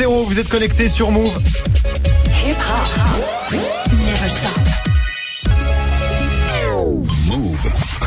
00, vous êtes connectés sur Move.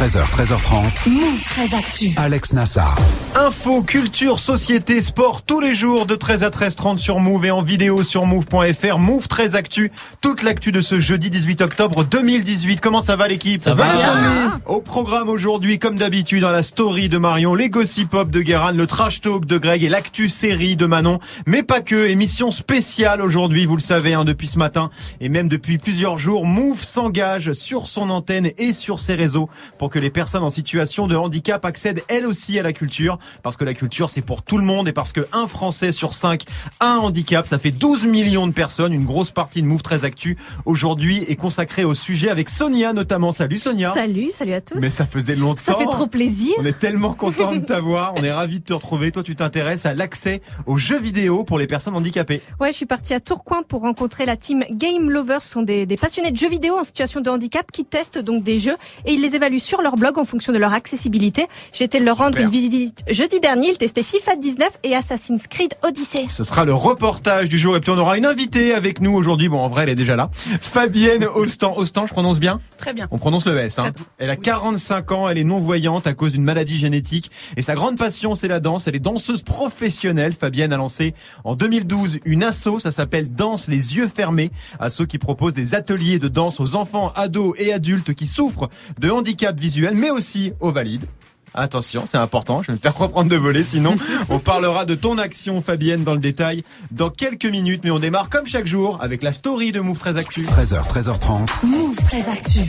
13h, 13h30. Move très actu. Alex Nassar. Info, culture, société, sport, tous les jours de 13 à 13h30 sur Move et en vidéo sur Move.fr. Move très actu. Toute l'actu de ce jeudi 18 octobre 2018. Comment ça va l'équipe Ça va bien. Au programme aujourd'hui, comme d'habitude, dans la story de Marion, les gossip pop de Guérin, le trash talk de Greg et l'actu série de Manon. Mais pas que, émission spéciale aujourd'hui, vous le savez, hein, depuis ce matin et même depuis plusieurs jours. Move s'engage sur son antenne et sur ses réseaux pour que les personnes en situation de handicap accèdent elles aussi à la culture. Parce que la culture, c'est pour tout le monde et parce que un Français sur cinq a un handicap. Ça fait 12 millions de personnes. Une grosse partie de Move très actu aujourd'hui est consacrée au sujet avec Sonia notamment. Salut Sonia. Salut, salut à tous. Mais ça faisait longtemps. Ça fait trop plaisir. On est tellement content de t'avoir. On est ravis de te retrouver. Toi, tu t'intéresses à l'accès aux jeux vidéo pour les personnes handicapées. Ouais, je suis partie à Tourcoing pour rencontrer la team Game Lovers. Ce sont des, des passionnés de jeux vidéo en situation de handicap qui testent donc des jeux et ils les évaluent sur leur blog en fonction de leur accessibilité. J'ai été leur rendre Super. une visite jeudi dernier. Ils testaient FIFA 19 et Assassin's Creed Odyssey. Ce sera le reportage du jour. Et puis, on aura une invitée avec nous aujourd'hui. Bon, en vrai, elle est déjà là. Fabienne Ostan. Ostan, je prononce bien? Très bien. On prononce le S. Hein. Elle a 45 ans, elle est non-voyante à cause d'une maladie génétique. Et sa grande passion, c'est la danse. Elle est danseuse professionnelle. Fabienne a lancé en 2012 une asso, ça s'appelle Danse les yeux fermés. Asso qui propose des ateliers de danse aux enfants, ados et adultes qui souffrent de handicap visuel, mais aussi aux valides. Attention, c'est important, je vais me faire reprendre de voler, sinon on parlera de ton action Fabienne dans le détail dans quelques minutes, mais on démarre comme chaque jour avec la story de Move 13 Actu. 13h, 13h30. Move très actu.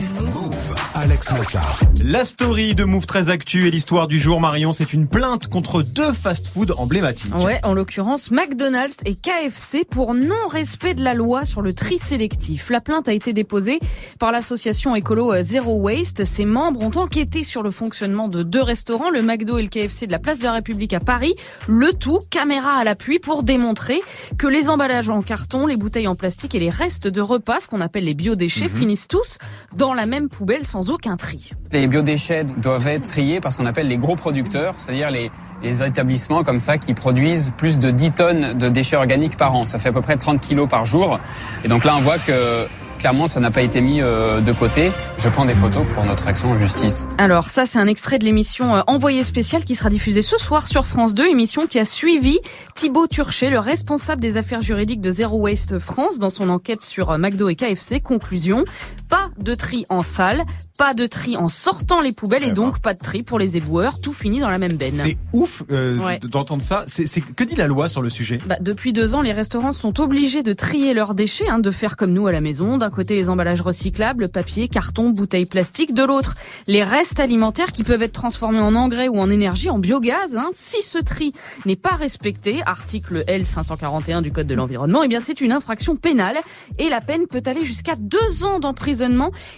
Alex Nassar. La story de Move 13 Actu et l'histoire du jour, Marion, c'est une plainte contre deux fast-food emblématiques. Ouais, en l'occurrence McDonald's et KFC pour non-respect de la loi sur le tri sélectif. La plainte a été déposée par l'association écolo euh, Zero Waste. Ses membres ont enquêté sur le fonctionnement de deux restaurants, le McDo et le KFC de la place de la République à Paris. Le tout, caméra à l'appui, pour démontrer que les emballages en carton, les bouteilles en plastique et les restes de repas, ce qu'on appelle les biodéchets, finissent tous dans la même poubelle sans aucun tri. Les biodéchets doivent être triés par ce qu'on appelle les gros producteurs, c'est-à-dire les, les établissements comme ça qui produisent plus de 10 tonnes de déchets organiques par an. Ça fait à peu près 30 kilos par jour. Et donc là, on voit que clairement, ça n'a pas été mis euh, de côté. Je prends des photos pour notre action en justice. Alors ça, c'est un extrait de l'émission euh, Envoyé spécial qui sera diffusée ce soir sur France 2, émission qui a suivi Thibaut Turchet, le responsable des affaires juridiques de Zero Waste France, dans son enquête sur euh, McDo et KFC. Conclusion, pas de tri en salle, pas de tri en sortant les poubelles et Eh ben. donc pas de tri pour les éboueurs, tout finit dans la même benne. C'est ouf euh, Ouais. d'entendre ça. C'est, c'est- que dit la loi sur le sujet? Bah, depuis deux ans, les restaurants sont obligés de trier leurs déchets, hein, de faire comme nous à la maison. D'un côté, les emballages recyclables, papier, carton, bouteilles plastiques. De l'autre, les restes alimentaires qui peuvent être transformés en engrais ou en énergie, en biogaz. Hein. Si ce tri n'est pas respecté, article L541 du Code de l'environnement, eh bien c'est une infraction pénale et la peine peut aller jusqu'à deux ans d'emprisonnement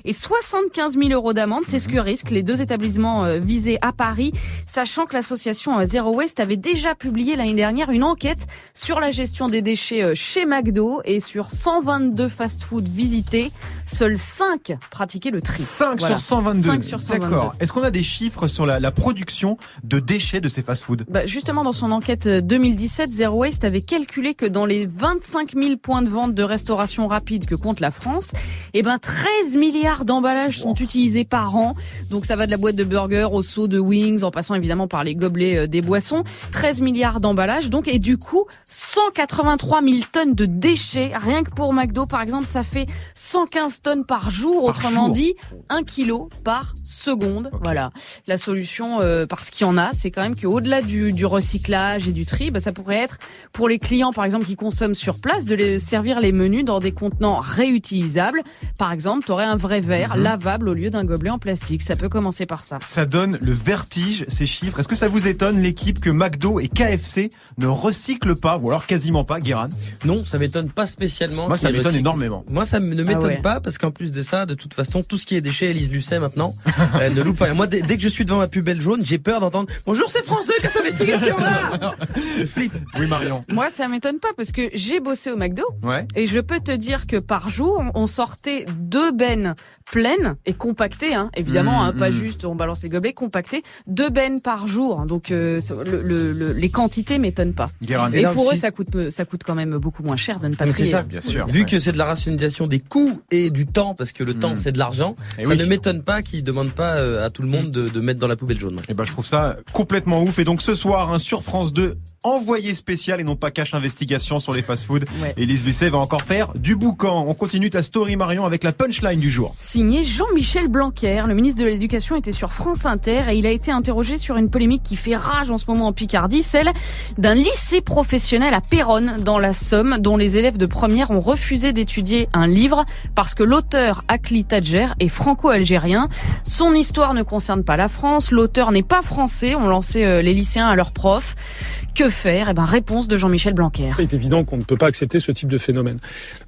et 75 000 euros d'amende. C'est ce que risquent les deux établissements euh, visés à Paris, sachant que l'association euh, Zero Waste avait déjà publié l'année dernière une enquête sur la gestion des déchets euh, chez McDo et sur 122 fast-food visités, seuls 5 pratiquaient le tri. 5 Voilà. sur 122. 5 sur 122. D'accord. Est-ce qu'on a des chiffres sur la, la production de déchets de ces fast-foods? Bah, justement, dans son enquête euh, 2017, Zero Waste avait calculé que dans les 25 000 points de vente de restauration rapide que compte la France, eh ben 13 milliards d'emballages sont utilisés par an. Donc ça va de la boîte de burgers au seau de wings, en passant évidemment par les gobelets euh, des boissons. 13 milliards d'emballages, donc et du coup 183 000 tonnes de déchets. Rien que pour McDo, par exemple, ça fait 115 tonnes par jour. Par autrement jour. dit, 1 kilo par seconde. Voilà. La solution, euh, parce qu'il y en a, c'est quand même qu'au-delà du, du recyclage et du tri, bah, ça pourrait être pour les clients, par exemple, qui consomment sur place, de les servir les menus dans des contenants réutilisables. Par exemple, tu aurais un vrai verre Mhm. lavable au lieu d'un gobelet en plastique. Ça peut commencer par ça. Ça donne le vertige, ces chiffres. Est-ce que ça vous étonne, l'équipe, que McDo et KFC ne recyclent pas, ou alors quasiment pas, Guérin? Non, ça m'étonne pas spécialement. Moi, ça m'étonne énormément. Moi, ça ne m'étonne ouais. pas parce qu'en plus de ça, de toute façon, tout ce qui est déchets, Elise Lucet maintenant, elle ne loupe pas. Moi, dès, dès que je suis devant ma pubelle jaune, j'ai peur d'entendre Bonjour, c'est France 2, qu'est-ce investigation là Je flippe. Oui, Marion. Moi, ça m'étonne pas parce que j'ai bossé au McDo Ouais. et je peux te dire que par jour, on sortait deux bennes pleines et compactées, hein, évidemment, Mmh, hein, pas mmh. juste on balance les gobelets, compactées, deux bennes par jour. Donc euh, ça- le- le- le- les quantités m'étonnent pas. Guérin. Et pour eux, ça coûte ça coûte quand même beaucoup moins cher de ne pas Mais c'est ça. Bien sûr. Vu ouais. que c'est de la rationalisation des coûts et du temps, parce que le temps Mm. c'est de l'argent, Eh ça oui. ne m'étonne pas qu'ils demandent pas euh, à tout le monde de, de mettre dans la poubelle jaune. Et ben je trouve ça complètement ouf. Et donc ce soir, hein, sur France 2, envoyé spécial et non pas cache investigation sur les fast-food. Ouais. Élise Lucet va encore faire du boucan. On continue ta story Marion avec la punchline du jour. Signé Jean-Michel Blanquer, le ministre de l'Éducation était sur France Inter et il a été interrogé sur une polémique qui fait rage en ce moment en Picardie, celle d'un lycée professionnel à Péronne dans la Somme dont les élèves de première ont refusé d'étudier un livre parce que l'auteur Akli Tadjer est franco-algérien. Son histoire ne concerne pas la France, l'auteur n'est pas français, ont lancé euh, les lycéens à leurs profs. Que faire? Eh ben réponse de Jean-Michel Blanquer. Il est évident qu'on ne peut pas accepter ce type de phénomène.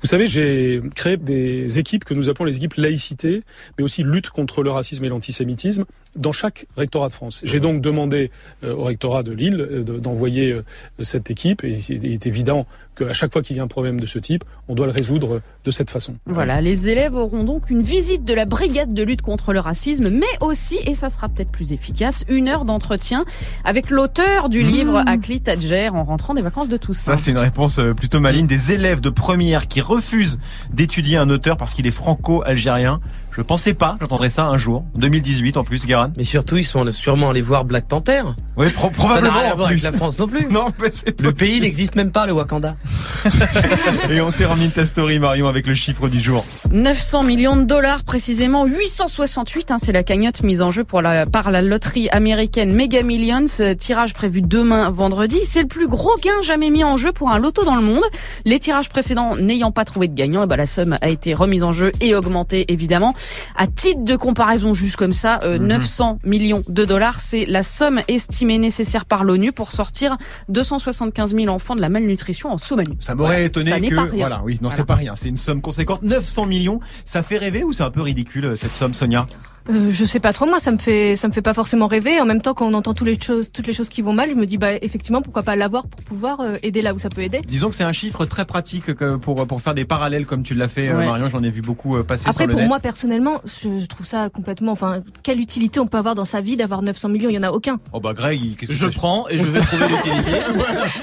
Vous savez, j'ai créé des équipes que nous appelons les équipes laïcité, mais aussi lutte contre le racisme et l'antisémitisme dans chaque rectorat de France. J'ai donc demandé euh, au rectorat de Lille euh, de- d'envoyer euh, cette équipe, et il est évident qu'à chaque fois qu'il y a un problème de ce type, on doit le résoudre de cette façon. Voilà, les élèves auront donc une visite de la brigade de lutte contre le racisme, mais aussi, et ça sera peut-être plus efficace, une heure d'entretien avec l'auteur du livre Akli Tadjer en rentrant des vacances de Toussaint. Ça, c'est une réponse euh, plutôt maligne. Des élèves de première qui refusent d'étudier un auteur parce qu'il est franco-algérien. Je pensais pas, j'entendrais ça un jour. 2018 en plus, Guérin. Mais surtout, ils sont sûrement allés voir Black Panther. Oui, pro- Ça n'a probablement rien à voir avec la France non plus. Non, mais c'est Le possible. pays n'existe même pas, le Wakanda. Et on termine ta story, Marion, avec le chiffre du jour. 900 millions de dollars précisément, 868, hein, c'est la cagnotte mise en jeu pour la, par la loterie américaine Mega Millions, euh, tirage prévu demain vendredi. C'est le plus gros gain jamais mis en jeu pour un loto dans le monde. Les tirages précédents n'ayant pas trouvé de gagnant, eh ben, la somme a été remise en jeu et augmentée évidemment. À titre de comparaison, juste comme ça, euh, 900 millions de dollars, c'est la somme estimée nécessaire par l'ONU pour sortir 275 000 enfants de la malnutrition en Somalie. Ça m'aurait Voilà. étonné Ça que pas rien. voilà, oui, non, Voilà. c'est pas rien, c'est une somme conséquente, 900 millions. Ça fait rêver ou c'est un peu ridicule euh, cette somme, Sonia? Euh, je sais pas trop, moi ça me fait ça me fait pas forcément rêver. En même temps, quand on entend toutes les choses toutes les choses qui vont mal, je me dis bah effectivement pourquoi pas l'avoir pour pouvoir euh, aider là où ça peut aider. Disons que c'est un chiffre très pratique que pour pour faire des parallèles comme tu l'as fait, euh, Ouais. Marion. J'en ai vu beaucoup euh, passer Après sur le pour net. moi personnellement, je trouve ça complètement. Enfin, quelle utilité on peut avoir dans sa vie d'avoir 900 millions? Il y en a aucun. Oh bah Greg, que Je prends et je vais trouver l'utilité.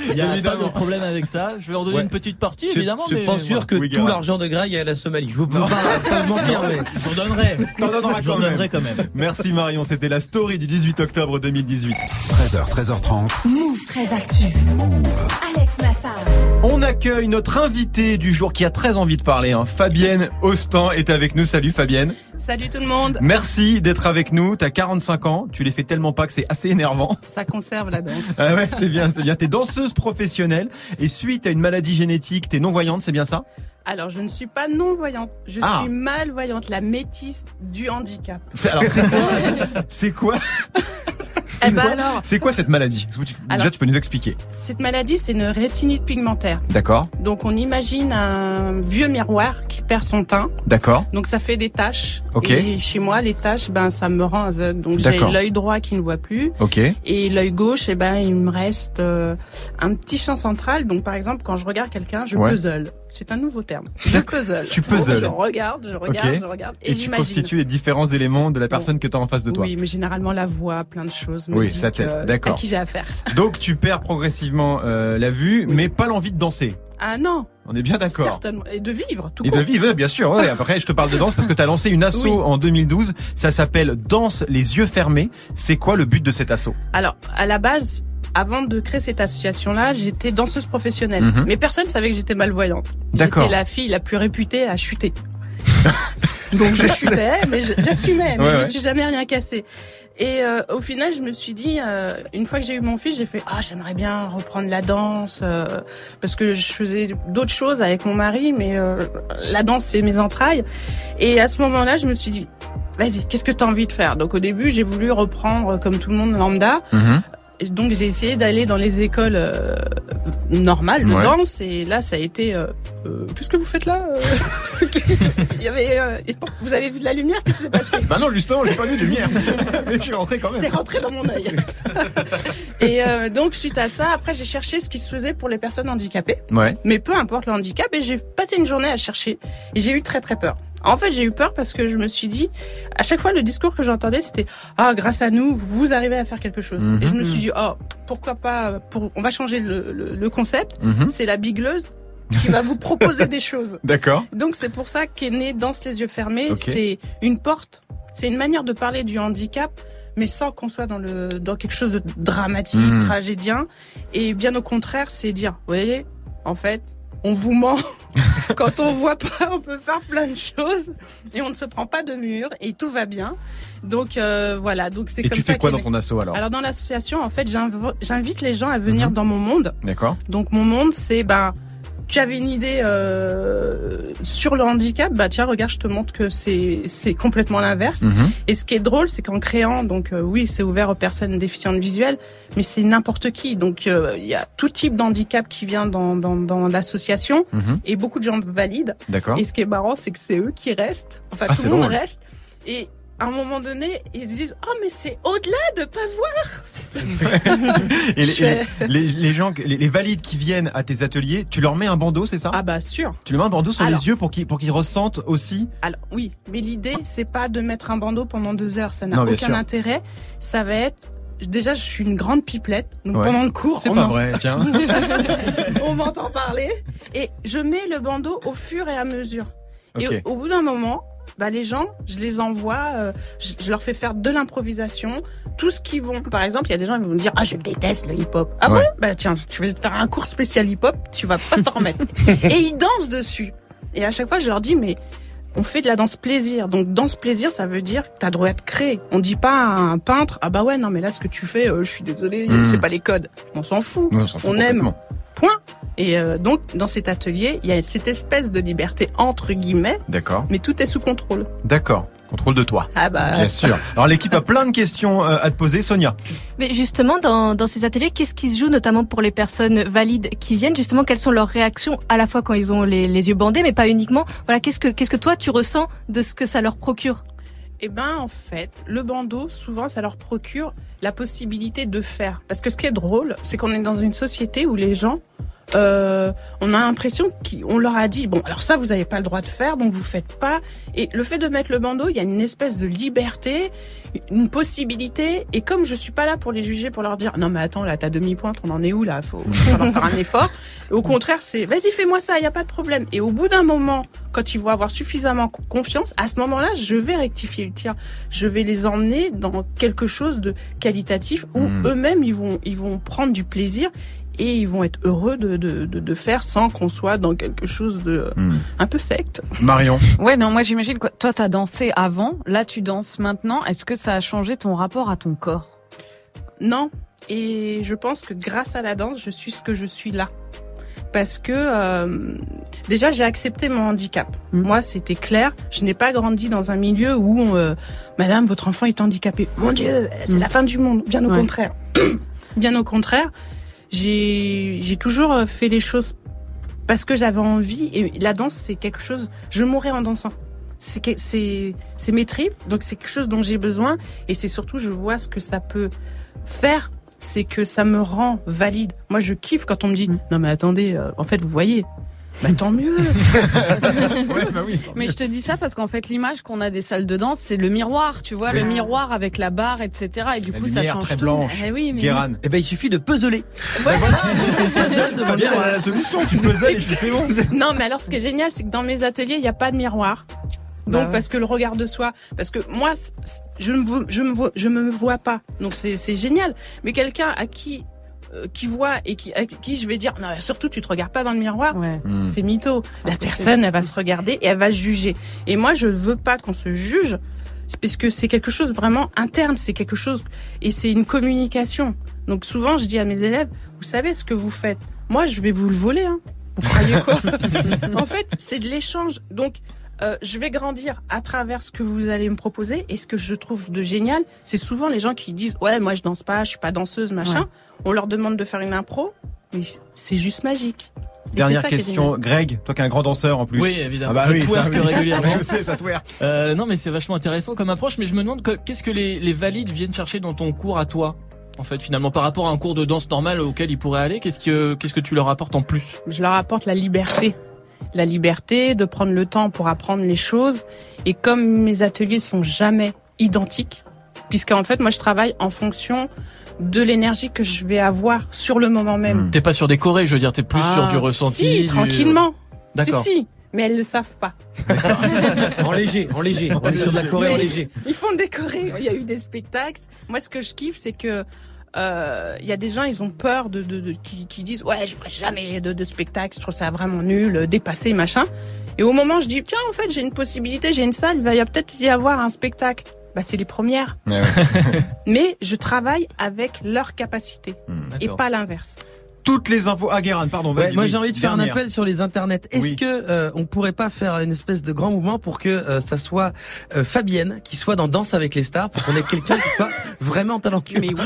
Il n'y a pas Évidemment. de problème avec ça. Je vais en donner Ouais. une petite partie, évidemment. c'est pas sûr que Oui, tout l'argent de Greg est à la Somalie. Je veux pas, pas mentir, mais. J'en donnerai. T'en quand même. Merci Marion, c'était la story du 18 octobre 2018. 13h, 13h30. Move très actu. Alex Nassar. On accueille notre invité du jour qui a très envie de parler. hein. Fabienne Ostan est avec nous. Salut Fabienne. Salut tout le monde. Merci d'être avec nous. T'as 45 ans. Tu les fais tellement pas que c'est assez énervant. Ça conserve la danse. Ah ouais, c'est bien, c'est bien. T'es danseuse professionnelle et suite à une maladie génétique, t'es non voyante, c'est bien ça? Alors, je ne suis pas non-voyante. Je Ah. suis malvoyante, la métisse du handicap. C'est- Alors c'est quoi C'est quoi Eh ben quoi alors, C'est quoi cette maladie Déjà, tu peux nous expliquer. cette maladie, c'est une rétinite pigmentaire. D'accord, Donc, on imagine un vieux miroir qui perd son teint. d'accord. Donc, ça fait des taches. Ok. Et chez moi, les taches, ben, ça me rend aveugle. Donc, j'ai l'œil droit qui ne voit plus. Ok. Et l'œil gauche, eh ben, il me reste euh, un petit champ central. Donc, par exemple, quand je regarde quelqu'un, je Ouais. puzzle. C'est un nouveau terme. Je puzzle. Tu puzzles. Je regarde, je regarde, je regarde. Et, Et tu constitues les différents éléments de la personne que tu as en face de toi. Oui, mais généralement la voix, plein de choses. Me Oui, ça t'aide, que- d'accord. À qui j'ai affaire. Donc tu perds progressivement euh, la vue, Oui. mais pas l'envie de danser. Ah non, On est bien d'accord. certainement. Et de vivre, tout Et de vivre, bien sûr. Ouais, après, je te parle de danse parce que tu as lancé une asso Oui. en 2012. Ça s'appelle Danse les yeux fermés. C'est quoi le but de cet asso? Alors, à la base, avant de créer cette association-là, j'étais danseuse professionnelle. Mhm. Mais personne ne savait que j'étais malvoyante. D'accord. J'étais la fille la plus réputée à chuter. Donc je chutais, mais je- j'assumais, mais Ouais, je ouais. me suis jamais rien cassé. Et euh, au final, je me suis dit, euh, une fois que j'ai eu mon fils, j'ai fait ah j'aimerais bien reprendre la danse euh, parce que je faisais d'autres choses avec mon mari, mais euh, la danse c'est mes entrailles. Et à ce moment-là, je me suis dit vas-y, qu'est-ce que tu as envie de faire? Donc au début, j'ai voulu reprendre comme tout le monde lambda. Et donc j'ai essayé d'aller dans les écoles euh, normales de Ouais. danse et là ça a été euh, euh, qu'est-ce que vous faites là euh Il y avait euh, vous avez vu de la lumière qu'est-ce qui s'est passé? Bah non, justement, j'ai pas vu de lumière. mais je suis rentré quand c'est même. rentré dans mon œil. et euh, donc suite à ça, après j'ai cherché ce qui se faisait pour les personnes handicapées, Ouais. mais peu importe le handicap et j'ai passé une journée à chercher et j'ai eu très très peur. En fait, j'ai eu peur parce que je me suis dit, à chaque fois, le discours que j'entendais, c'était ah grâce à nous, vous arrivez à faire quelque chose. Mhm. Et je me suis dit oh pourquoi pas pour on va changer le, le, le concept. Mhm. C'est la bigleuse qui va vous proposer des choses. D'accord. Donc c'est pour ça qu'est né Danse les yeux fermés. C'est une porte, c'est une manière de parler du handicap, mais sans qu'on soit dans le dans quelque chose de dramatique, Mhm. tragédien. Et bien au contraire, c'est dire, vous voyez, en fait, on vous ment. Quand on voit pas, on peut faire plein de choses et on ne se prend pas de mur et tout va bien. Donc euh, voilà, donc c'est Et comme tu ça fais quoi dans ton assaut alors? Alors dans l'association, en fait, j'inv- j'invite les gens à venir Mhm. dans mon monde. D'accord. Donc mon monde, c'est ben tu avais une idée euh, sur le handicap, bah tiens regarde, je te montre que c'est c'est complètement l'inverse. Mhm. Et ce qui est drôle, c'est qu'en créant, donc euh, oui, c'est ouvert aux personnes déficientes visuelles, mais c'est n'importe qui. Donc euh, il y a tout type d'handicap qui vient dans dans, dans l'association Mhm. et beaucoup de gens valident. D'accord. Et ce qui est marrant, c'est que c'est eux qui restent. Enfin, Ah, tout le monde drôle. reste. Et à un moment donné, ils se disent Oh, mais c'est au-delà de pas voir Et les, et les, les gens, les, les valides qui viennent à tes ateliers, tu leur mets un bandeau, c'est ça? Ah, bah, sûr. Tu leur mets un bandeau sur Alors. les yeux pour qu'ils pour qu'ils ressentent aussi? Alors, oui, mais l'idée, c'est pas de mettre un bandeau pendant deux heures. Ça n'a aucun sûr. intérêt. Ça va être. Déjà, je suis une grande pipelette. Donc, Ouais. pendant le cours, C'est on pas en- vrai, tiens. on m'entend parler. Et je mets le bandeau au fur et à mesure. Et au bout d'un moment, bah, les gens, je les envoie, euh, je, je leur fais faire de l'improvisation, tout ce qu'ils vont. Par exemple, il y a des gens qui vont me dire, ah, je déteste le hip-hop. Ah Ouais. bon? Bah tiens, tu vas te faire un cours spécial hip-hop, tu vas pas t'en remettre. et ils dansent dessus. Et à chaque fois, je leur dis, mais on fait de la danse plaisir. Donc danse plaisir, ça veut dire que t'as droit de créer. On dit pas à un peintre, ah bah ouais, non mais là ce que tu fais, euh, je suis désolé, Mm. c'est pas les codes. On s'en fout. On s'en fout on aime. Point. Et euh, donc dans cet atelier, il y a cette espèce de liberté entre guillemets, D'accord. mais tout est sous contrôle. D'accord. Contrôle de toi. Ah bah Bien sûr. Alors l'équipe a plein de questions euh, à te poser, Sonia. Mais justement, dans, dans ces ateliers, qu'est-ce qui se joue notamment pour les personnes valides qui viennent? Justement, quelles sont leurs réactions à la fois quand ils ont les, les yeux bandés, mais pas uniquement? Voilà, qu'est-ce que qu'est-ce que toi tu ressens de ce que ça leur procure? Eh ben, en fait, le bandeau, souvent, ça leur procure la possibilité de faire. Parce que ce qui est drôle, c'est qu'on est dans une société où les gens, euh, on a l'impression qu'on leur a dit, bon, alors ça, vous n'avez pas le droit de faire, donc vous faites pas. Et le fait de mettre le bandeau, il y a une espèce de liberté, une possibilité. Et comme je suis pas là pour les juger, pour leur dire, non, mais attends, là, t'as demi-pointe, on en est où, là? Faut, faut leur faire un effort. Au contraire, c'est, vas-y, fais-moi ça, il y a pas de problème. Et au bout d'un moment, quand ils vont avoir suffisamment co- confiance, à ce moment-là, je vais rectifier le tir. Je vais les emmener dans quelque chose de qualitatif où Mm. eux-mêmes, ils vont, ils vont prendre du plaisir et ils vont être heureux de, de, de, de faire sans qu'on soit dans quelque chose de Hmm. un peu secte. Marion. Ouais, non, moi j'imagine quoi. Toi, t'as dansé avant, là tu danses maintenant. Est-ce que ça a changé ton rapport à ton corps? Non. Et je pense que grâce à la danse, je suis ce que je suis là. Parce que euh, déjà, j'ai accepté mon handicap. Mm. Moi, c'était clair. Je n'ai pas grandi dans un milieu où, euh, Madame, votre enfant est handicapé. Mon Dieu, c'est Mm. la fin du monde. Bien au Ouais. contraire. Bien au contraire. J'ai toujours euh, fait les choses parce que j'avais envie. Et la danse, c'est quelque chose. Je mourrais en dansant. C'est que- c'est c'est mes tripes, donc c'est quelque chose dont j'ai besoin. Et c'est surtout, je vois ce que ça peut faire. C'est que ça me rend valide. Moi, je kiffe quand on me dit Mm. non mais attendez, euh, en fait, vous voyez. Bah tant mieux. Ouais, bah oui. Mais je te dis ça parce qu'en fait, l'image qu'on a des salles de danse, c'est le miroir, tu vois, le miroir avec la barre, etc. Et du La coup, ça change très tout. blanche. Eh oui, mais Guéran. Eh ben, il suffit de puzzler. Puzzle devant le Fabien, elle a miroir. la solution. Tu faisais et puis c'est bon. Non, mais alors ce qui est génial, c'est que dans mes ateliers, il n'y a pas de miroir. Donc Bah ouais. parce que le regard de soi, parce que moi, je ne me, je me, vois, je me vois pas. Donc c'est c'est génial. Mais quelqu'un à qui qui voit et qui à qui je vais dire non surtout tu te regardes pas dans le miroir. Ouais. Hmm. C'est mytho. La personne, elle va se regarder et elle va juger. Et moi, je veux pas qu'on se juge, parce que c'est quelque chose vraiment interne. C'est quelque chose et c'est une communication. Donc souvent, je dis à mes élèves, vous savez ce que vous faites. Moi, je vais vous le voler. Hein. Vous croyez quoi? En fait, c'est de l'échange. Donc euh, je vais grandir à travers ce que vous allez me proposer et ce que je trouve de génial, c'est souvent les gens qui disent ouais moi je danse pas, je suis pas danseuse machin. Ouais. On leur demande de faire une impro, mais c'est juste magique. Et Dernière question, Greg, toi qui es un grand danseur en plus. Oui, évidemment. Ah bah je oui, ça, twerk oui. régulièrement. Je sais, ça twerk. Euh, non, mais c'est vachement intéressant comme approche. Mais je me demande que- qu'est-ce que les, les valides viennent chercher dans ton cours à toi en fait, finalement, par rapport à un cours de danse normal auquel ils pourraient aller, qu'est-ce que qu'est-ce que tu leur apportes en plus? Je leur apporte la liberté. La liberté, de prendre le temps pour apprendre les choses. Et comme mes ateliers sont jamais identiques, puisqu'en fait, moi, je travaille en fonction de l'énergie que je vais avoir sur le moment même. T'es pas sur des chorés, je veux dire, t'es plus Ah, sur du ressenti. Si, du- tranquillement. D'accord. Si, si. Mais elles le savent pas. En léger, en léger. On est sur de la Corée en léger. Ils font décorer. Il y a eu des spectacles. Moi, ce que je kiffe, c'est que euh, il y a des gens, ils ont peur de, de, de- qui, qui disent ouais, je ferai jamais de, de spectacle. Je trouve ça vraiment nul, euh, dépassé, machin. Et au moment, je dis tiens, en fait, j'ai une possibilité, j'ai une salle, il va y a peut-être y avoir un spectacle. Bah, c'est les premières. Ouais, ouais. Mais je travaille avec leur capacité et D'accord. pas l'inverse. Toutes les infos. Ah, Guérin, pardon, Ouais, vas-y. moi oui, j'ai envie de faire un appel sur les internets. Est-ce Oui. que euh, on pourrait pas faire une espèce de grand mouvement pour que euh, ça soit euh, Fabienne qui soit dans Danse avec les stars pour qu'on ait quelqu'un qui soit vraiment talentueux? Mais oui.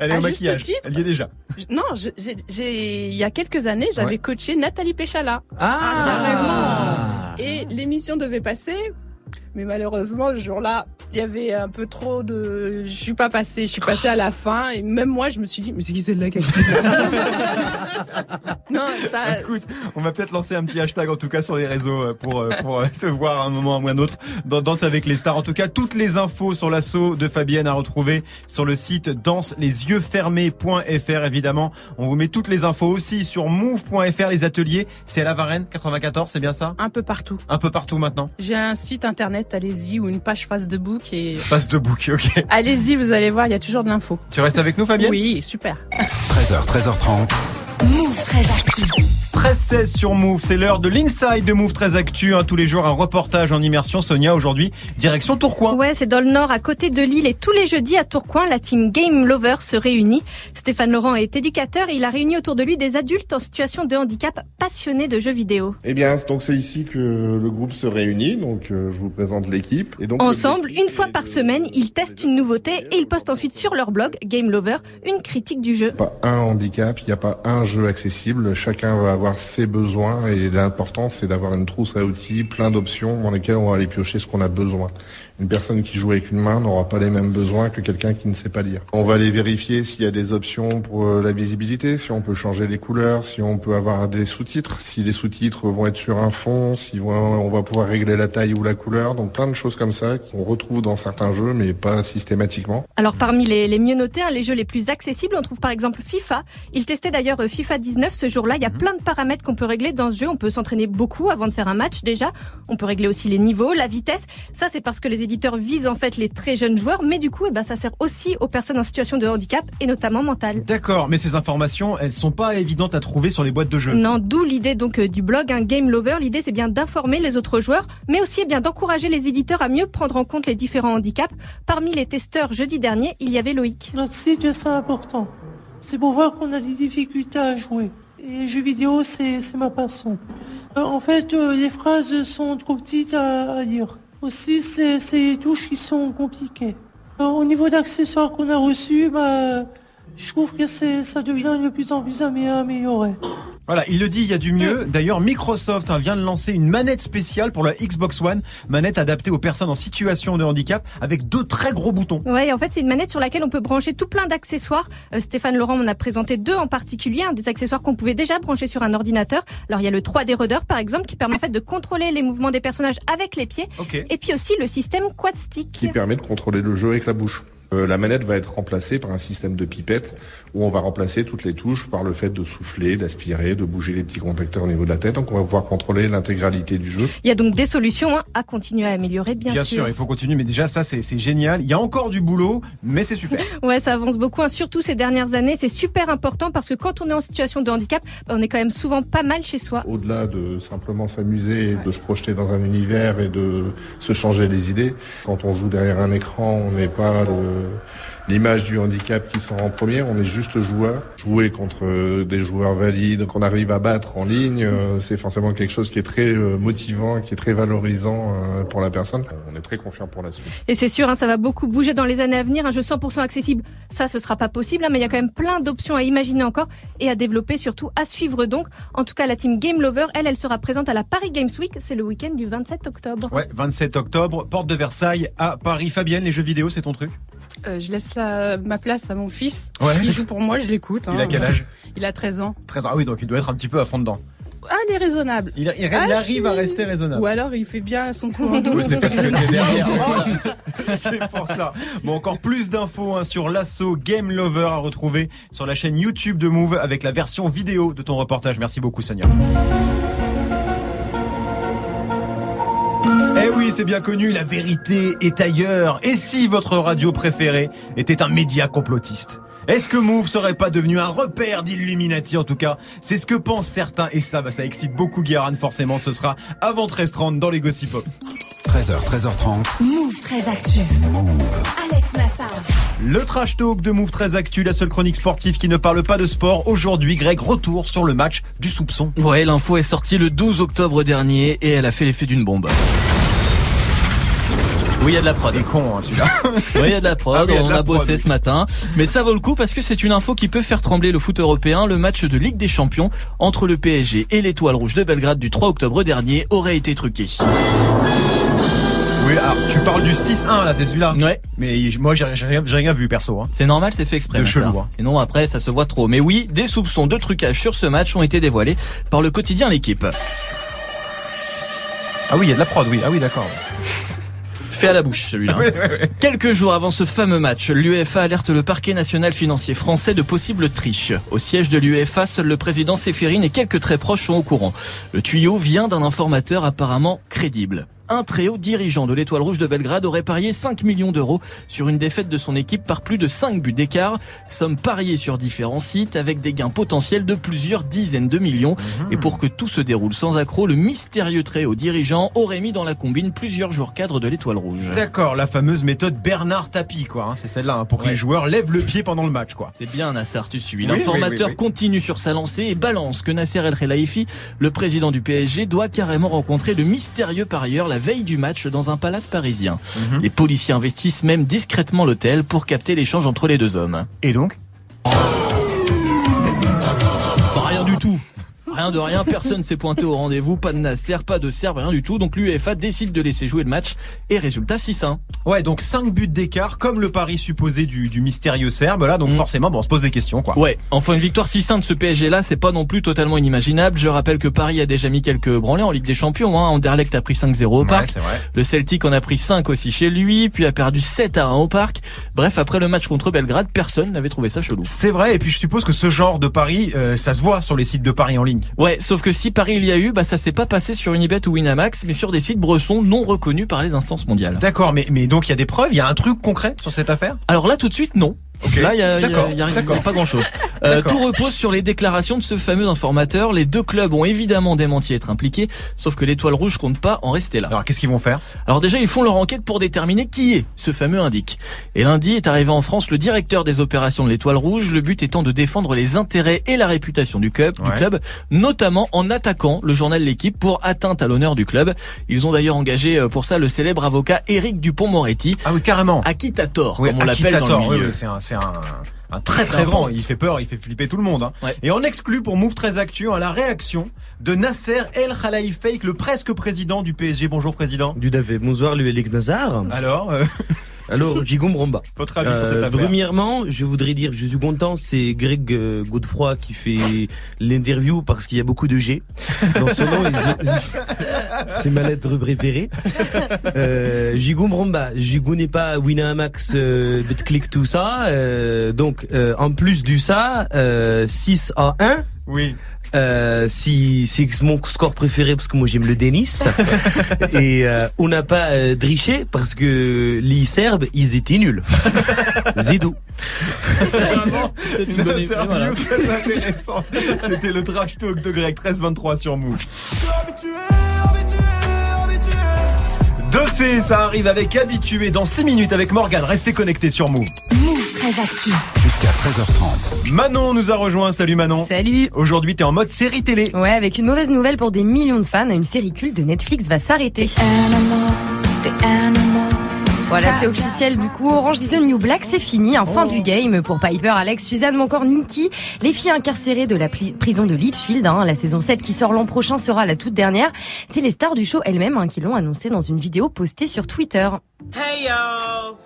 Elle est À au juste maquillage. titre. Elle y est déjà. non, je- j'ai- j'ai il y a quelques années, j'avais Ouais. coaché Nathalie Péchala. Ah, Et l'émission devait passer, mais malheureusement, le jour-là, il y avait un peu trop de. Je suis pas passée, je suis passée à la fin, et même moi, je me suis dit, mais c'est qui celle-là Non, ça. Écoute, on va peut-être lancer un petit hashtag en tout cas sur les réseaux euh, pour euh, pour euh, te voir à un moment ou à un autre dans Danse avec les stars. En tout cas, toutes les infos sur l'assaut de Fabienne à retrouver sur le site danselesyeuffermés.fr évidemment. On vous met toutes les infos aussi sur move.fr les ateliers. C'est à la Varenne 94, c'est bien ça? Un peu partout. Un peu partout maintenant. J'ai un site internet, allez-y, ou une page Facebook, et. Passe de bouc, ok. Allez-y, vous allez voir, il y a toujours de l'info. Tu restes avec nous Fabienne? Oui, super. 13h, 13h30. Move très actu. 13-16 sur Move, c'est l'heure de l'inside de Move très actu. hein. tous les jours un reportage en immersion. Sonia aujourd'hui, direction Tourcoing. Ouais, c'est dans le nord, à côté de Lille, et tous les jeudis à Tourcoing, la team Game Lover se réunit. Stéphane Laurent est éducateur et il a réuni autour de lui des adultes en situation de handicap passionnés de jeux vidéo. Eh bien, donc c'est ici que le groupe se réunit. Donc, euh, je vous présente l'équipe. Et donc Ensemble, une fois par de- semaine, ils testent une nouveauté et ils postent ensuite sur leur blog Game Lover une critique du jeu. Pas un handicap, il n'y a pas un jeu accessible. Chacun va avoir ses besoins et l'important c'est d'avoir une trousse à outils, plein d'options dans lesquelles on va aller piocher ce qu'on a besoin. Une personne qui joue avec une main n'aura pas les mêmes besoins que quelqu'un qui ne sait pas lire. On va aller vérifier s'il y a des options pour euh, la visibilité, si on peut changer les couleurs, si on peut avoir des sous-titres, si les sous-titres vont être sur un fond, si on va pouvoir régler la taille ou la couleur. Donc plein de choses comme ça qu'on retrouve dans certains jeux, mais pas systématiquement. Alors parmi les, les mieux notés, hein, les jeux les plus accessibles, on trouve par exemple FIFA. Il testait d'ailleurs euh, FIFA 19 ce jour-là. Il y a plein de paramètres qu'on peut régler dans ce jeu. On peut s'entraîner beaucoup avant de faire un match déjà. On peut régler aussi les niveaux, la vitesse. Ça c'est parce que les éditeurs visent en fait les très jeunes joueurs, mais du coup eh ben, ça sert aussi aux personnes en situation de handicap et notamment mental. D'accord, mais ces informations, elles sont pas évidentes à trouver sur les boîtes de jeux. Non, d'où l'idée donc euh, du blog, un Game Lover. L'idée c'est bien d'informer les autres joueurs, mais aussi eh bien d'encourager les éditeurs à mieux prendre en compte les différents handicaps. Parmi les testeurs jeudi dernier, il y avait Loïc. Notre site, c'est important. C'est pour voir qu'on a des difficultés à jouer. Et les jeux vidéo, c'est c'est ma passion. Euh, en fait, euh, les phrases sont trop petites à, à lire. Aussi, les touches qui sont compliquées. Euh, au niveau d'accessoires qu'on a reçus, bah, je trouve que ça devient de plus en plus amé- amélioré. Voilà, il le dit, il y a du mieux. D'ailleurs, Microsoft hein, vient de lancer une manette spéciale pour la Xbox One, manette adaptée aux personnes en situation de handicap, avec deux très gros boutons. Ouais, en fait, c'est une manette sur laquelle on peut brancher tout plein d'accessoires. Euh, Stéphane Laurent m'en a présenté deux en particulier, hein, des accessoires qu'on pouvait déjà brancher sur un ordinateur. Alors, il y a le 3D Rudder, par exemple, qui permet en fait de contrôler les mouvements des personnages avec les pieds. Ok. Et puis aussi le système Quad Stick. qui permet de contrôler le jeu avec la bouche. Euh, la manette va être remplacée par un système de pipette où on va remplacer toutes les touches par le fait de souffler, d'aspirer, de bouger les petits contacteurs au niveau de la tête. Donc on va pouvoir contrôler l'intégralité du jeu. Il y a donc des solutions hein, à continuer à améliorer, bien, Bien sûr, il faut continuer, mais déjà ça c'est c'est génial. Il y a encore du boulot, mais c'est super. Ouais, ça avance beaucoup, hein, surtout ces dernières années. C'est super important parce que quand on est en situation de handicap, bah, on est quand même souvent pas mal chez soi. Au-delà de simplement s'amuser, de se projeter dans un univers et de se changer les idées, quand on joue derrière un écran, on n'est pas le- l'image du handicap qui sort en premier, on est juste joueur. Jouer contre euh, des joueurs valides qu'on arrive à battre en ligne, euh, c'est forcément quelque chose qui est très euh, motivant, qui est très valorisant pour la personne. On est très confiant pour la suite. Et c'est sûr, hein, ça va beaucoup bouger dans les années à venir. Un jeu 100% accessible, ça, ce sera pas possible, hein, mais il y a quand même plein d'options à imaginer encore et à développer, surtout à suivre donc. En tout cas, la team Game Lover, elle, elle sera présente à la Paris Games Week. C'est le week-end du 27 octobre. Ouais, 27 octobre, porte de Versailles à Paris. Fabienne, les jeux vidéo, c'est ton truc? Euh, je laisse la- ma place à mon fils. Ouais. Il joue pour moi, je l'écoute. Il hein. a quel âge Il a 13 ans. 13 ans. Ah oui, donc il doit être un petit peu à fond dedans. ah, elle est raisonnable. Il, il- il Ah, arrive à rester raisonnable. Ou alors il fait bien son. Oui, c'est parce que t'es derrière. C'est pour ça. Bon, encore plus d'infos hein, sur l'assaut Game Lover à retrouver sur la chaîne YouTube de Move avec la version vidéo de ton reportage. Merci beaucoup, Sonia. Oui, c'est bien connu, la vérité est ailleurs. Et si votre radio préférée était un média complotiste? Est-ce que Move serait pas devenu un repère d'Illuminati en tout cas? C'est ce que pensent certains et ça, bah, ça excite beaucoup Guéran forcément. Ce sera avant 13h30 dans les Gossip Pop. 13h, 13h30. Move très actu. Alex Nassar. Le trash talk de Move très actu, la seule chronique sportive qui ne parle pas de sport. Aujourd'hui, Greg, retour sur le match du soupçon. Ouais, l'info est sortie le 12 octobre dernier et elle a fait l'effet d'une bombe. Oui, il y a de la prod. Il est con, hein, celui-là. Oui, il y a de la prod, Ah oui, de on la a prod, bossé oui. ce matin. Mais ça vaut le coup parce que c'est une info qui peut faire trembler le foot européen. Le match de Ligue des Champions entre le PSG et l'Étoile Rouge de Belgrade du 3 octobre dernier aurait été truqué. Oui, alors, tu parles du 6-1 là, c'est celui-là Ouais. Mais moi, j'ai rien, vu perso. Hein. C'est normal, c'est fait exprès. De Nassar. chelou, hein. Sinon après, ça se voit trop. Mais oui, des soupçons de trucage sur ce match ont été dévoilés par le quotidien L'équipe. Ah oui, il y a de la prod, oui. Ah oui, d'accord. Fait à la bouche celui-là. hein. Quelques jours avant ce fameux match, l'UEFA alerte le parquet national financier français de possibles triches. Au siège de l'UEFA, seul le président Séphérine et quelques très proches sont au courant. Le tuyau vient d'un informateur apparemment crédible. Un très haut dirigeant de l'Étoile Rouge de Belgrade aurait parié 5 millions d'euros sur une défaite de son équipe par plus de 5 buts d'écart. Somme pariée sur différents sites avec des gains potentiels de plusieurs dizaines de millions. Et pour que tout se déroule sans accroc, le mystérieux très haut dirigeant aurait mis dans la combine plusieurs joueurs cadres de l'Étoile Rouge. D'accord, la fameuse méthode Bernard Tapie, quoi. hein, c'est celle-là, hein, pour que Ouais. les joueurs lèvent le pied pendant le match, quoi. C'est bien Nasser, tu suis. L'informateur oui, oui, oui. continue sur sa lancée et balance que Nasser El Khelaifi, le président du PSG, doit carrément rencontrer le mystérieux parieur la veille du match dans un palace parisien. Mhm. Les policiers investissent même discrètement l'hôtel pour capter l'échange entre les deux hommes. Et donc? Rien de rien, personne s'est pointé au rendez-vous, pas de Nasser, pas de Serbe, rien du tout. Donc l'UEFA décide de laisser jouer le match et résultat 6-1. Ouais, donc 5 buts d'écart, comme le pari supposé du, du mystérieux Serbe, là, donc Mm. forcément, bon, on se pose des questions, quoi. Ouais, enfin une victoire 6-1 de ce PSG là, c'est pas non plus totalement inimaginable. Je rappelle que Paris a déjà mis quelques branlés en Ligue des Champions. Hein. Anderlecht a pris 5-0 au Ouais, parc. Le Celtic en a pris 5 aussi chez lui, puis a perdu 7 à 1 au parc. Bref, après le match contre Belgrade, personne n'avait trouvé ça chelou. C'est vrai, et puis je suppose que ce genre de pari, euh, ça se voit sur les sites de paris en ligne. Ouais, sauf que si Paris il y a eu, bah ça s'est pas passé sur Unibet ou Winamax, mais sur des sites bressons non reconnus par les instances mondiales. D'accord, mais, mais donc il y a des preuves, il y a un truc concret sur cette affaire? Alors là, tout de suite, non. Ok. Là, il y a, y a- y a- y a pas grand-chose. Euh, tout repose sur les déclarations de ce fameux informateur. Les deux clubs ont évidemment démenti être impliqués, sauf que l'Étoile Rouge compte pas en rester là. Alors qu'est-ce qu'ils vont faire? Alors déjà, ils font leur enquête pour déterminer qui est ce fameux indique. Et lundi est arrivé en France le directeur des opérations de l'Étoile Rouge, le but étant de défendre les intérêts et la réputation du club, du club, notamment en attaquant le journal L'équipe pour atteinte à l'honneur du club. Ils ont d'ailleurs engagé euh, pour ça le célèbre avocat Éric Dupont-Moretti, Ah oui, carrément. Akitator, Oui, comme on l'appelle dans le oui, milieu. oui, c'est un, c'est un, un très très grand. Il fait peur, il fait flipper tout le monde. hein. Ouais. Et on exclut pour Move très Actu hein, la réaction de Nasser El Khalaï Fake, le presque président du PSG. Bonjour président. Du Davé, bonsoir, lui, Nazar. Alors, euh, Alors, Jigom Bromba. votre avis sur cette Euh, affaire premièrement, je voudrais dire, je suis content, c'est Greg euh, Godefroy qui fait l'interview parce qu'il y a beaucoup de G dans son nom. c'est- ma lettre préférée. Euh, Jigom Bromba, je connais pas Winamax, euh, BetClick, tout ça. euh, donc, euh, en plus du ça, euh, 6 à 1. Oui. Euh, si c'est mon score préféré parce que moi j'aime le Denis et euh, on n'a pas euh, triché parce que les Serbes ils étaient nuls. Zidou. Vraiment, Peut-être une une bonne interview voilà. très intéressante. C'était le trash talk de Greg 1323 sur Move. Dossé, ça arrive avec habitué dans 6 minutes avec Morgane. Restez connectés sur Move. Move très actu. Jusqu'à 13h30. Manon nous a rejoint. Salut Manon. Salut Aujourd'hui, t'es en mode série télé. Ouais, avec une mauvaise nouvelle pour des millions de fans, une série culte de Netflix va s'arrêter. Voilà, c'est officiel. Du coup, Orange is the New Black, c'est fini. Hein, fin du game pour Piper, Alex, Suzanne, ou encore Nikki. Les filles incarcérées de la prison de Litchfield. hein. la saison 7 qui sort l'an prochain sera la toute dernière. C'est les stars du show elles-mêmes hein, qui l'ont annoncé dans une vidéo postée sur Twitter. Hey y'all,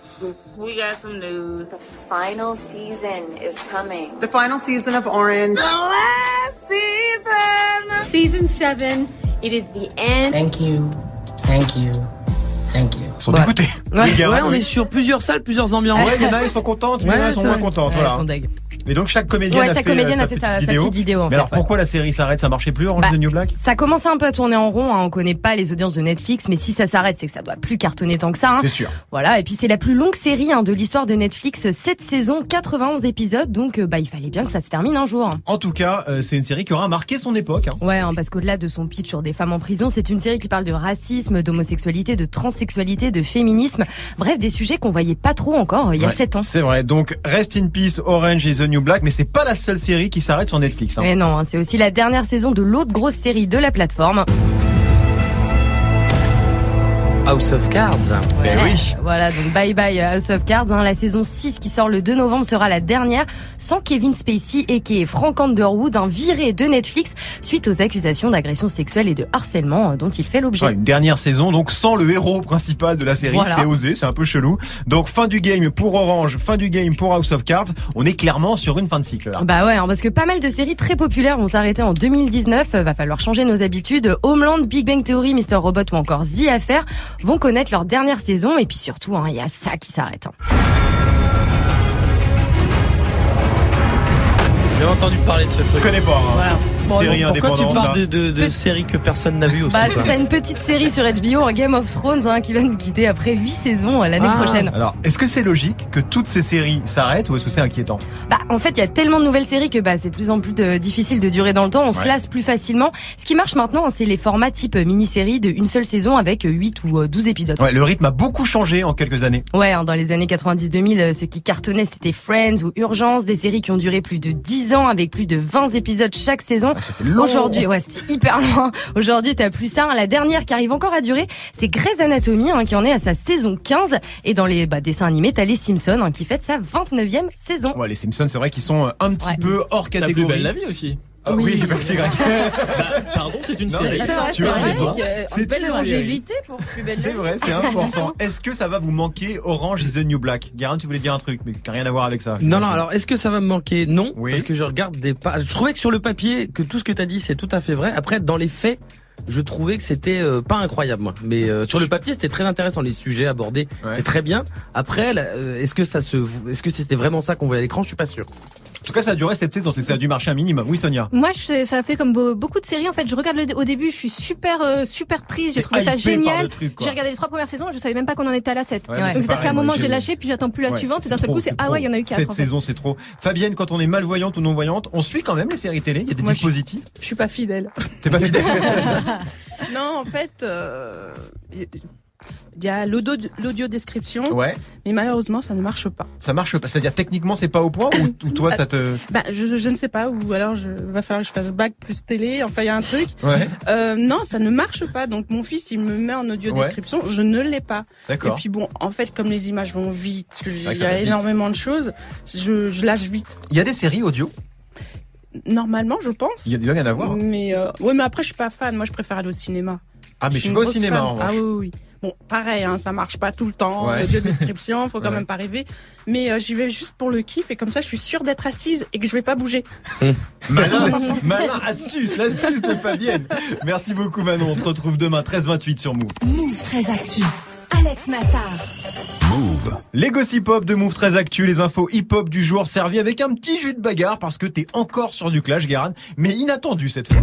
we got some news. The final season is coming. The final season of Orange. The last season. Season 7. It is the end. Thank you. Thank you. Thank you. Ils sont dégoûtés. Ouais, Les gars, ouais, on oui. est sur plusieurs salles, plusieurs ambiances. Ouais, il y en a, ils sont contentes, il y en a, Ouais, ils sont moins contentes. Ouais, voilà. elles sont. Et donc chaque comédienne Ouais, a chaque fait, comédienne euh, a fait sa- petite sa petite vidéo, en Mais fait, alors ouais. pourquoi la série s'arrête Ça marchait plus Orange Bah, is the New Black? Ça commence un peu à tourner en rond, hein. on connaît pas les audiences de Netflix, mais si ça s'arrête, c'est que ça doit plus cartonner tant que ça. hein. C'est sûr. Voilà, et puis c'est la plus longue série hein, de l'histoire de Netflix, 7 saisons, 91 épisodes, donc euh, bah il fallait bien que ça se termine un jour. En tout cas, euh, c'est une série qui aura marqué son époque. hein. Ouais, parce qu'au-delà de son pitch sur des femmes en prison, c'est une série qui parle de racisme, d'homosexualité, de transsexualité, de féminisme, bref, des sujets qu'on voyait pas trop encore euh, il y a Ouais, 7 ans. C'est vrai. Donc rest in peace Orange is the New Black, mais c'est pas la seule série qui s'arrête sur Netflix. hein. Mais non, hein, c'est aussi la dernière saison de l'autre grosse série de la plateforme. House of Cards. Ben Ouais, Voilà, donc bye bye euh, House of Cards. hein. La saison 6 qui sort le 2 novembre sera la dernière sans Kevin Spacey et qui est Frank Underwood, un viré de Netflix suite aux accusations d'agression sexuelle et de harcèlement euh, dont il fait l'objet. Ouais, une dernière saison, donc sans le héros principal de la série, Voilà. c'est osé, c'est un peu chelou. Donc fin du game pour Orange, fin du game pour House of Cards. On est clairement sur une fin de cycle. Là. Bah ouais, hein, parce que pas mal de séries très populaires vont s'arrêter en 2019. Euh, Va falloir changer nos habitudes. Homeland, Big Bang Theory, Mr. Robot ou encore The Affair vont connaître leur dernière saison. Et puis surtout, hein, il y a ça qui s'arrête. hein. J'ai entendu parler de ce truc. Je connais pas. hein. Voilà. Bon, série donc, Pourquoi tu indépendante. parles de, de, de séries que personne n'a vues aussi Bah, c'est ça, une petite série sur HBO, Game of Thrones, hein, qui va nous quitter après 8 saisons euh, l'année Ah. prochaine. Alors, est-ce que c'est logique que toutes ces séries s'arrêtent ou est-ce que c'est inquiétant? Bah, en fait, il y a tellement de nouvelles séries que bah, c'est de plus en plus de- difficile de durer dans le temps. On se lasse plus facilement. Ce qui marche maintenant, c'est les formats type mini-série de une seule saison avec 8 ou euh, 12 épisodes. Ouais, le rythme a beaucoup changé en quelques années. Ouais, hein, dans les années 90-2000, euh, ce qui cartonnait, c'était Friends ou Urgence, des séries qui ont duré plus de 10 ans avec plus de 20 épisodes chaque saison. long. Aujourd'hui, ouais, c'était hyper loin. Aujourd'hui, t'as plus ça. hein. La dernière qui arrive encore à durer, c'est Grey's Anatomy, hein, qui en est à sa saison 15. Et dans les bah, dessins animés, t'as les Simpsons, hein, qui fête sa 29e saison. Ouais, les Simpsons, c'est vrai qu'ils sont euh, un petit Ouais. peu hors La catégorie. plus belle la vie aussi. Ah oui, merci Greg. Pardon, c'est une Non, série. C'est vrai, tu c'est as vrai raison. que, C'est belle longévité pour plus belle C'est vrai, c'est important. Est-ce que ça va vous manquer Orange is the New Black? Garin, tu voulais dire un truc, mais qui n'a rien à voir avec ça. Non, non, alors est-ce que ça va me manquer? Non, Oui. parce que je regarde des pages. Je trouvais que sur le papier, que tout ce que tu as dit, c'est tout à fait vrai. Après, dans les faits, je trouvais que c'était euh, pas incroyable, moi. Mais euh, sur le papier, c'était très intéressant. Les sujets abordés Ouais. étaient très bien. Après, euh, est-ce que ça se, est-ce que c'était vraiment ça qu'on voyait à l'écran? Je suis pas sûr. En tout cas, ça a duré cette saison, c'est- ça a dû marcher un minimum. Oui, Sonia. Moi, je, ça a fait comme be- beaucoup de séries. En fait, je regarde le, au début, je suis super, euh, super prise. J'ai trouvé ça génial. J'ai regardé les trois premières saisons. Je savais même pas qu'on en était à la 7. Ouais, mais Donc, c'est c'est-à-dire qu'à un moment, j'ai- lâché, puis j'attends plus la Ouais, suivante. Et d'un seul coup, c'est ah ouais, il y en a eu quatre. Cette en fait. saison, c'est trop. Fabienne, quand on est malvoyante ou non voyante, on suit quand même les séries télé? Il y a des Moi, dispositifs? Je suis pas fidèle. T'es pas fidèle? Non, en fait, euh, il y a l'audio description, Ouais. mais malheureusement, ça ne marche pas. Ça marche pas. C'est-à-dire techniquement, c'est pas au point ou, ou toi, ça te. Bah, je, je ne sais pas, ou alors je va falloir que je fasse bac plus télé. Enfin, il y a un truc. Ouais. Euh, non, ça ne marche pas. Donc mon fils, il me met en audio Ouais. description, je ne l'ai pas. D'accord. Et puis bon, en fait, comme les images vont vite, il y a vite. énormément de choses, je, je lâche vite. Il y a des séries audio? Normalement, je pense. Il y a des rien à voir. Mais euh, ouais, mais après, je suis pas fan. Moi, je préfère aller au cinéma. Ah, mais Je tu suis au cinéma fan. en Ah revanche. oui, oui, oui. Bon, pareil, hein, ça marche pas tout le temps. Ouais. L'audio description, faut quand Ouais. même pas rêver. Mais euh, j'y vais juste pour le kiff et comme ça, je suis sûre d'être assise et que je vais pas bouger. Malin, malin astuce, l'astuce de Fabienne. Merci beaucoup Manon. On te retrouve demain 13-28 sur Move. Move très actu. Alex Nassar. Move. Les gossip hop de Move très actu, les infos hip hop du jour servis avec un petit jus de bagarre parce que t'es encore sur du clash, Guérin, mais inattendu cette fois.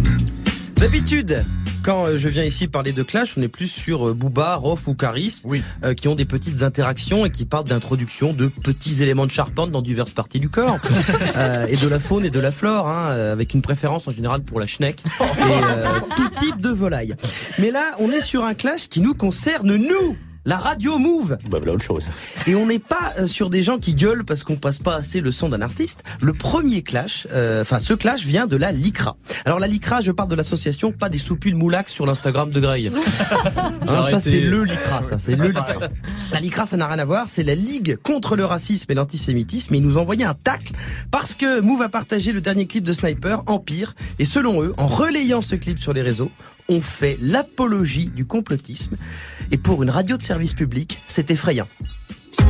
D'habitude, quand euh, je viens ici parler de Clash, on est plus sur euh, Booba, Rof ou Caris, Oui. euh, qui ont des petites interactions et qui parlent d'introduction de petits éléments de charpente dans diverses parties du corps, Euh, et de la faune et de la flore, hein, avec une préférence en général pour la schneck et euh, tout type de volaille. Mais là, on est sur un Clash qui nous concerne nous. La radio move. Bah, voilà autre chose. Et on n'est pas euh, sur des gens qui gueulent parce qu'on passe pas assez le son d'un artiste. Le premier clash, euh, enfin ce clash vient de la LICRA. Alors la LICRA, je parle de l'association, pas des soupus de moulac sur l'Instagram de Grey. Hein, ça c'est le LICRA, ça c'est le LICRA. La LICRA, ça n'a rien à voir, c'est la Ligue contre le racisme et l'antisémitisme. Et ils nous ont envoyé un tacle parce que Move a partagé le dernier clip de Sniper, Empire. Et selon eux, en relayant ce clip sur les réseaux, on fait l'apologie du complotisme. Et pour une radio de service public, c'est effrayant.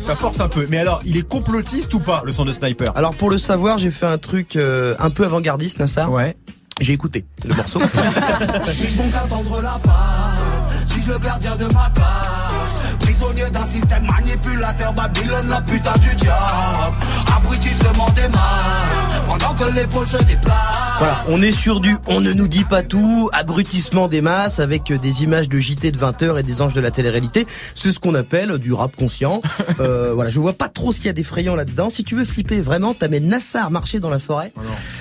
Ça force un peu. Mais alors, il est complotiste ou pas, le son de Sniper? Alors pour le savoir, j'ai fait un truc euh, un peu avant-gardiste, Nassar. Ouais. J'ai écouté le morceau. Suis-je bon qu'à tendre la part Suis-je le gardien de ma cage Prisonnier d'un système manipulateur Babylone, la putain du diable Abrutissement des masses Pendant que l'épaule se déplace Voilà, on est sur du on ne nous dit pas tout, abrutissement des masses avec des images de JT de 20h et des anges de la télé-réalité. C'est ce qu'on appelle du rap conscient. Euh, voilà, je vois pas trop ce qu'il y a d'effrayant là-dedans. Si tu veux flipper vraiment, t'amènes Nassar marcher dans la forêt.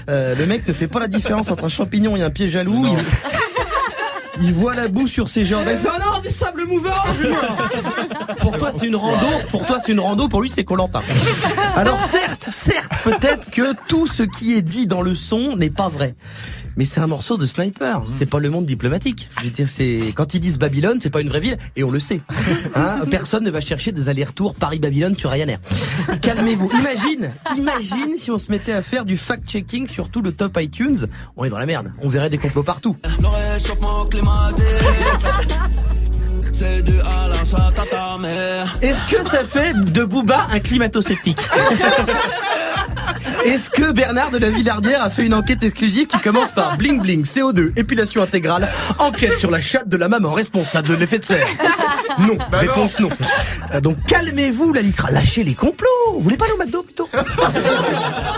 Euh, le mec ne fait pas la différence entre un champignon et un pied jaloux. Il... il voit la boue sur ses jambes. Il fait ah non, des sables mouvants. Pour toi, c'est une rando. Pour toi, c'est une rando. Pour lui, c'est Colantin. Alors certes, certes, peut-être que tout ce qui est dit dans le son n'est pas vrai. Mais c'est un morceau de sniper. C'est pas le monde diplomatique. Je veux dire, c'est quand ils disent Babylone, c'est pas une vraie ville, et on le sait. Hein Personne ne va chercher des allers-retours Paris-Babylone sur Ryanair. Calmez-vous. Imagine, imagine si on se mettait à faire du fact-checking sur tout le top iTunes. On est dans la merde. On verrait des complots partout. Le réchauffement climatique C'est dû à mère Est-ce que ça fait de Booba un climato-sceptique Est-ce que Bernard de la Villardière a fait une enquête exclusive qui commence par bling bling, CO2, épilation intégrale, enquête sur la chatte de la maman responsable de l'effet de serre Non, réponse non. Euh, Donc calmez-vous la licra, lâchez les complots. Vous voulez pas aller au McDo plutôt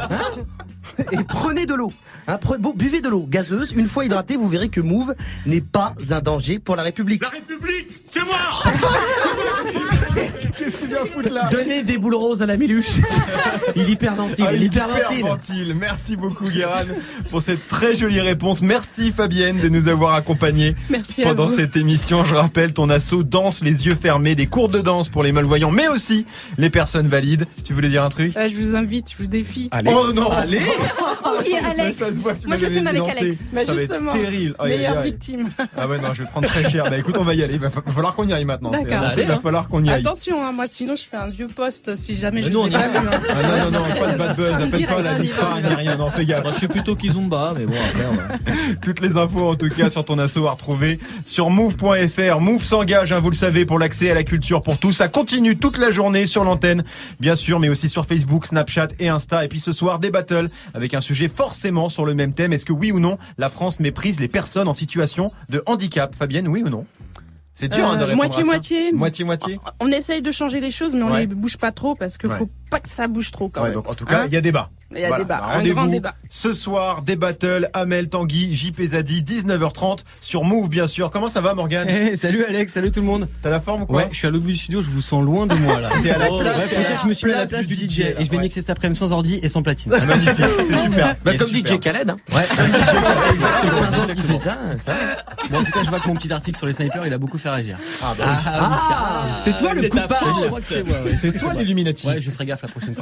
Hein et prenez de l'eau. Hein, pre- bon, buvez de l'eau gazeuse. Une fois hydraté, vous verrez que Move n'est pas un danger pour la République. République, c'est moi Qu'est-ce qu'il vient foutre là Donnez des boules roses à la Miluche. Il hyperventile, Ah, il il hyperventile. hyperventile. Merci beaucoup Guéran pour cette très jolie réponse. Merci Fabienne de nous avoir accompagnés Merci pendant cette émission. Je rappelle ton assaut danse les yeux fermés, des cours de danse pour les malvoyants, mais aussi les personnes valides. Tu voulais dire un truc Ah, je vous invite, je vous défie. Allez. Oh non Allez Oui, Alex. Mais ça se voit que tu Moi, je le filme avec Alex. Bah, Ça va être justement, terrible. Meilleure victime. Ah ouais, non, je vais te prendre très cher. Bah écoute, on va y aller. Il va fa- va falloir qu'on y aille maintenant. D'accord. Il va falloir qu'on y aille. Attention, hein, moi sinon je fais un vieux poste si jamais Mais je nous, vous ai on y pas vu. hein. Ah non, non, non, pas de bad buzz, appelle pas la Lifa ni rien, non, fais gaffe. Moi, je suis plutôt Kizumba, mais bon, après, on va- Toutes les infos en tout cas sur ton assaut à retrouver sur move.fr. Move s'engage, hein, vous le savez, pour l'accès à la culture pour tous. Ça continue toute la journée sur l'antenne, bien sûr, mais aussi sur Facebook, Snapchat et Insta. Et puis ce soir, des battles avec un sujet forcément sur le même thème. Est-ce que oui ou non, la France méprise les personnes en situation de handicap? Fabienne, oui ou non? C'est dur hein, de Euh, répondre à ça. Moitié-moitié. Moitié-moitié On essaye de changer les choses, mais on Ouais. les bouge pas trop parce qu'il Ouais. faut pas que ça bouge trop quand Ouais, même. donc en tout cas, Hein il y a débat. Il y a Voilà. débat, Bah, un grand débat. ce soir, des battles, Amel, Tanguy, JP Zadi, 19h30 sur Move bien sûr. Comment ça va Morgane Eh, salut Alex, salut tout le monde. T'as la forme ou quoi Ouais, je suis à l'autre bout du studio, je vous sens loin de moi là. T'es à la Oh, place- ouais, que je me suis mis à la place du DJ, et je vais ouais. mixer cet après-midi sans ordi et sans platine. Ah, magnifique, c'est super. Bah, comme super. DJ Khaled. Hein. Ouais, comme DJ Khaled, exactement. 15 ans qu'il fait ça, ça. Bon, en tout cas, je vois que mon petit article sur les snipers, il a beaucoup fait réagir. Ah, bah oui. oui, ça- c'est toi le c'est coup ta de patte. faute. Je crois que c'est moi. ouais. C'est toi l'illuminati. Ouais, je ferai gaffe la prochaine fois.